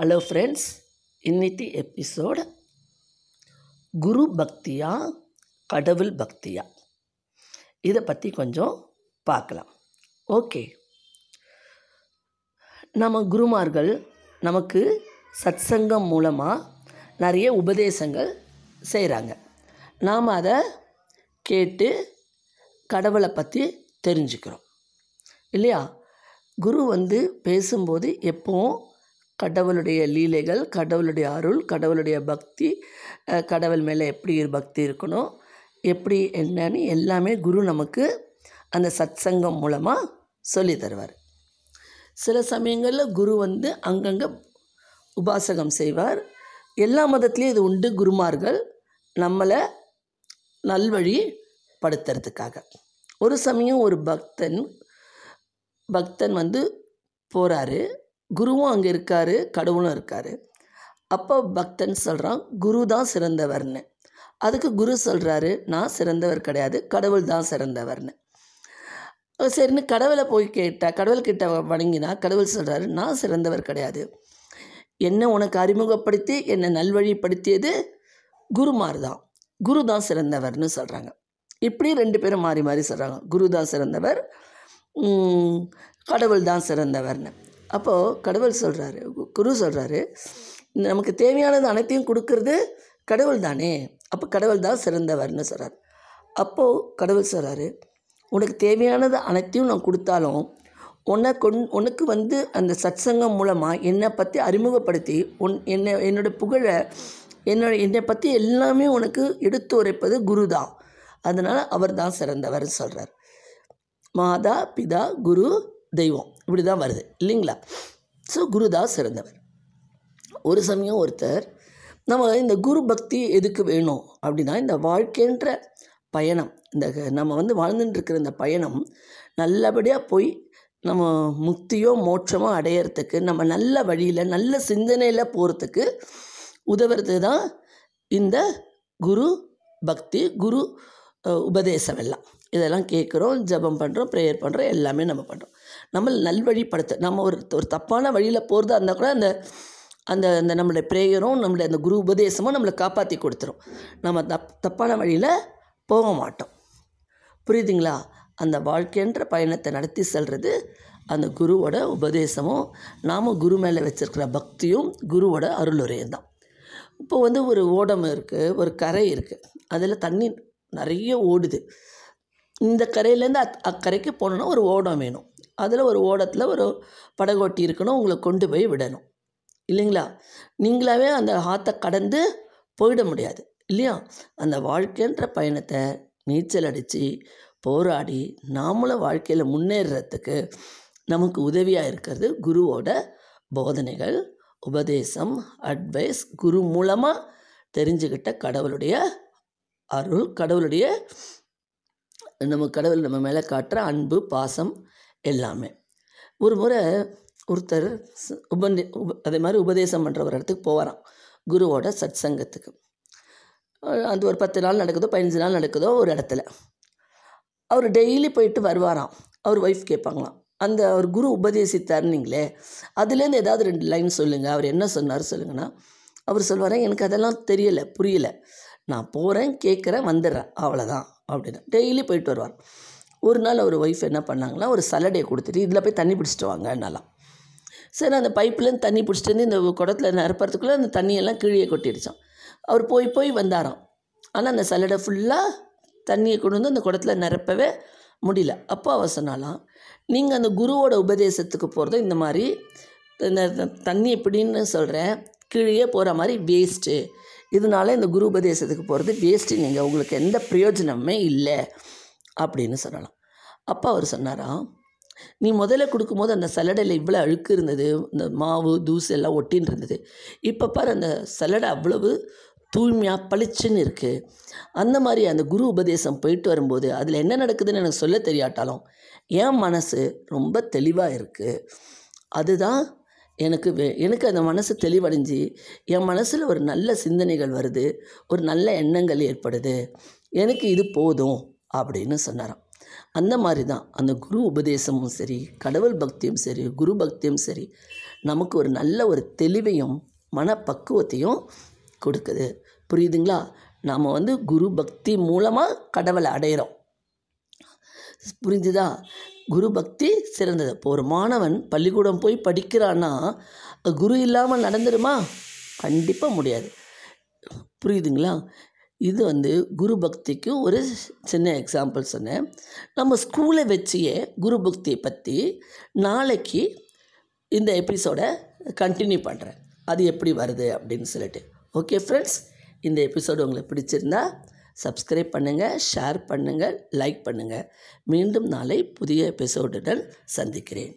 Hello friends இன்னைக்கு episode குரு பக்தியா கடவுள் பக்தியா? இதை பற்றி கொஞ்சம் பார்க்கலாம். ஓகே நம்ம குருமார்கள் நமக்கு சத்சங்கம் மூலமாக நிறைய உபதேசங்கள் செய்கிறாங்க நாம் அதை கேட்டு கடவுளை பற்றி தெரிஞ்சுக்கிறோம். இல்லையா? குரு வந்து பேசும்போது எப்போவும் கடவுளுடைய லீலைகள் கடவுளுடைய அருள் கடவுளுடைய பக்தி கடவுள் மேலே எப்படி ஒரு பக்தி இருக்கணும் எப்படி என்னன்னு எல்லாமே குரு நமக்கு அந்த சத்சங்கம் மூலமாக சொல்லி தருவார். சில சமயங்களில் குரு வந்து அங்கங்கே உபாசகம் செய்வார். எல்லா மதத்துலேயும் இது உண்டு குருமார்கள் நம்மளை நல்வழி படுத்துறதுக்காக. ஒரு சமயம் ஒரு பக்தன் பக்தன் வந்து போகிறாரு குருவும் அங்கே இருக்கார் கடவுளும் இருக்கார். அப்போ பக்தன் சொல்கிறான் குரு தான் சிறந்தவர்னு. அதுக்கு குரு சொல்கிறாரு நான் சிறந்தவர் கிடையாது கடவுள் தான் சிறந்தவர்னு. சரின்னு கடவுளை போய் கேட்டால் கடவுள்கிட்ட வணங்கினா கடவுள் சொல்கிறாரு நான் சிறந்தவர் கிடையாது. என்னை உனக்கு அறிமுகப்படுத்தி என்னை நல்வழிப்படுத்தியது? குருமார் தான் குரு தான் சிறந்தவர்னு சொல்கிறாங்க இப்படி ரெண்டு பேரும் மாறி மாறி சொல்கிறாங்க குரு தான் சிறந்தவர் கடவுள் தான் சிறந்தவர்னு. அப்போது கடவுள் சொல்கிறாரு குரு சொல்கிறாரு நமக்கு தேவையானது அனைத்தையும் கொடுக்கறது கடவுள் தானே. அப்போ கடவுள் தான் சிறந்தவர்னு சொல்கிறார் அப்போது கடவுள் சொல்கிறாரு உனக்கு தேவையானது அனைத்தையும் நான் கொடுத்தாலும் உன்னை கொண் உனக்கு வந்து அந்த சத்சங்கம் மூலமாக என்னை பற்றி அறிமுகப்படுத்தி உன் என்னை என்னோட புகழை என்னோட என்னை பற்றி எல்லாமே உனக்கு எடுத்து உரைப்பது குரு தான். அதனால் அவர் தான் சிறந்தவர்னு சொல்கிறார் மாதா பிதா குரு தெய்வம். இப்படி தான் வருது. இல்லைங்களா? ஸோ குரு தான் சிறந்தவர். ஒரு சமயம் ஒருத்தர் நம்ம இந்த குரு பக்தி எதுக்கு வேணும்? அப்படின்னா இந்த வாழ்க்கைன்ற பயணம் இந்த க- நம்ம வந்து வாழ்ந்துட்டுருக்கிற இந்த பயணம் நல்லபடியாக போய் நம்ம முக்தியோ மோட்சமோ அடையிறதுக்கு நம்ம நல்ல வழியில் நல்ல சிந்தனையில் போகிறதுக்கு உதவுறது தான் இந்த குரு பக்தி குரு உபதேசம் எல்லாம். இதெல்லாம் கேட்குறோம் ஜெபம் பண்ணுறோம் ப்ரேயர் பண்ணுறோம் எல்லாமே நம்ம பண்ணுறோம் நம்மளை நல்வழிப்படுத்த நம்ம ஒரு ஒரு தப்பான வழியில் போகிறதா இருந்தால் கூட அந்த அந்த அந்த நம்மளுடைய ப்ரேயரும் நம்மளுடைய அந்த குரு உபதேசமும் நம்மளை காப்பாற்றி கொடுத்துரும். நம்ம தப் தப்பான வழியில் போக மாட்டோம். புரியுதுங்களா? அந்த வாழ்க்கைன்ற பயணத்தை நடத்தி செல்வது அந்த குருவோட உபதேசமும் நாம் குரு மேலே வச்சுருக்கிற பக்தியும் குருவோட அருளுரையும் தான். இப்போ வந்து ஒரு ஓடம் இருக்குது ஒரு கரை இருக்குது அதில் தண்ணி நிறைய ஓடுது. இந்த கரையிலேருந்து அக் அக்கரைக்கு போனோன்னா ஒரு ஓடம் வேணும். அதில் ஒரு ஓடத்தில் ஒரு படகோட்டி இருக்கணும். உங்களை கொண்டு போய் விடணும். இல்லைங்களா? நீங்களாவே அந்த ஆற்றை கடந்து போயிட முடியாது. இல்லையா? அந்த வாழ்க்கைன்ற பயணத்தை நீச்சல் அடித்து போராடி நாமளும் வாழ்க்கையில் முன்னேறத்துக்கு நமக்கு உதவியாக இருக்கிறது குருவோட போதனைகள் உபதேசம் அட்வைஸ் குரு மூலமாக தெரிஞ்சுக்கிட்ட கடவுளுடைய அருள் கடவுளுடைய நம்ம கடவுள் நம்ம மேலே காட்டுற அன்பு பாசம் எல்லாமே. ஒரு முறை ஒருத்தர் ச- உபநே உப அதே மாதிரி உபதேசம் பண்ணுற ஒரு இடத்துக்கு போவாராம். குருவோட சத் சங்கத்துக்கு அது ஒரு பத்து நாள் நடக்குதோ பதினஞ்சு நாள் நடக்குதோ ஒரு இடத்துல. அவர் டெய்லி போயிட்டு வருவாராம். அவர் ஒய்ஃப் கேட்பாங்களாம். அந்த அவர் குரு உபதேசித்தார்னீங்களே அதுலேருந்து ஏதாவது ரெண்டு லைன் சொல்லுங்கள் அவர் என்ன சொன்னார் சொல்லுங்கன்னா அவர் சொல்வாரா எனக்கு அதெல்லாம் தெரியலை புரியலை. நான் போகிறேன் கேட்குறேன் வந்துடுறேன். அவ்வளோதான் அப்படின்னு. டெய்லி போயிட்டு வருவார். ஒரு நாள் அவர் ஒய்ஃப் என்ன பண்ணாங்கன்னா ஒரு சலடையை கொடுத்துட்டு இதில் போய் தண்ணி பிடிச்சிட்டு வாங்கன்னாலாம். சரி அந்த பைப்லேருந்து தண்ணி பிடிச்சிட்டு வந்து இந்த குடத்தில் நிரப்புறதுக்குள்ளே அந்த தண்ணியெல்லாம் கீழே கொட்டிடுச்சான் அவர் போய் போய் வந்தாராம். ஆனால் அந்த சலடை ஃபுல்லாக தண்ணியை கொண்டு வந்து அந்த குடத்தில் நிரப்பவே முடியல. அப்போ அவர் சொன்னாலாம் நீங்கள் அந்த குருவோட உபதேசத்துக்கு போகிறது இந்த மாதிரி இந்த தண்ணி எப்படின்னு சொல்கிறேன் கீழே போகிற மாதிரி வேஸ்ட்டு இதனால இந்த குரு உபதேசத்துக்கு போகிறது வேஸ்ட்டு நீங்கள் உங்களுக்கு எந்த பிரயோஜனமே இல்லை. அப்படின்னு சொல்லலாம். அப்போ அவர் சொன்னாராம் நீ முதல்ல கொடுக்கும்போது அந்த சலடையில் இவ்வளோ அழுக்கு இருந்தது இந்த மாவு தூசு எல்லாம் ஒட்டின்னு இருந்தது. இப்போ பாரு அந்த சலடை அவ்வளவு தூய்மையாக பளிச்சுன்னு இருக்குது அந்த மாதிரி அந்த குரு உபதேசம் போயிட்டு வரும்போது அதில் என்ன நடக்குதுன்னு எனக்கு சொல்ல தெரியாட்டாலும் என் மனசு ரொம்ப தெளிவாக இருக்குது அதுதான் எனக்கு வே எனக்கு அந்த மனசு தெளிவடைஞ்சு என் மனசில் ஒரு நல்ல சிந்தனைகள் வருது ஒரு நல்ல எண்ணங்கள் ஏற்படுது. எனக்கு இது போதும். அப்படின்னு சொன்னாராம். அந்த மாதிரி தான் அந்த குரு உபதேசமும் சரி கடவுள் பக்தியும் சரி குரு பக்தியும் சரி நமக்கு ஒரு நல்ல ஒரு தெளிவையும் மனப்பக்குவத்தையும் கொடுக்குது. புரியுதுங்களா? நாம் வந்து குரு பக்தி மூலமாக கடவுளை அடையிறோம். புரிஞ்சுதா? குரு பக்தி சிறந்தது. இப்போ ஒரு மாணவன் பள்ளிக்கூடம் போய் படிக்கிறான்னா குரு இல்லாமல் நடந்துடுமா கண்டிப்பாக முடியாது. புரியுதுங்களா? இது வந்து குரு பக்திக்கு ஒரு சின்ன எக்ஸாம்பிள் சொன்னேன். நம்ம ஸ்கூலை வச்சியே குரு பக்தியை பற்றி நாளைக்கு இந்த எபிசோடை கண்டினியூ பண்ணுறேன் அது எப்படி வருது அப்படின்னு சொல்லிட்டு. ஓகே ஃப்ரெண்ட்ஸ் இந்த எபிசோடு உங்களுக்கு பிடிச்சிருந்தா சப்ஸ்கிரைப் பண்ணுங்கள் ஷேர் பண்ணுங்கள் லைக் பண்ணுங்கள் மீண்டும் நாளை புதிய எபிசோடுடன் சந்திக்கிறேன்.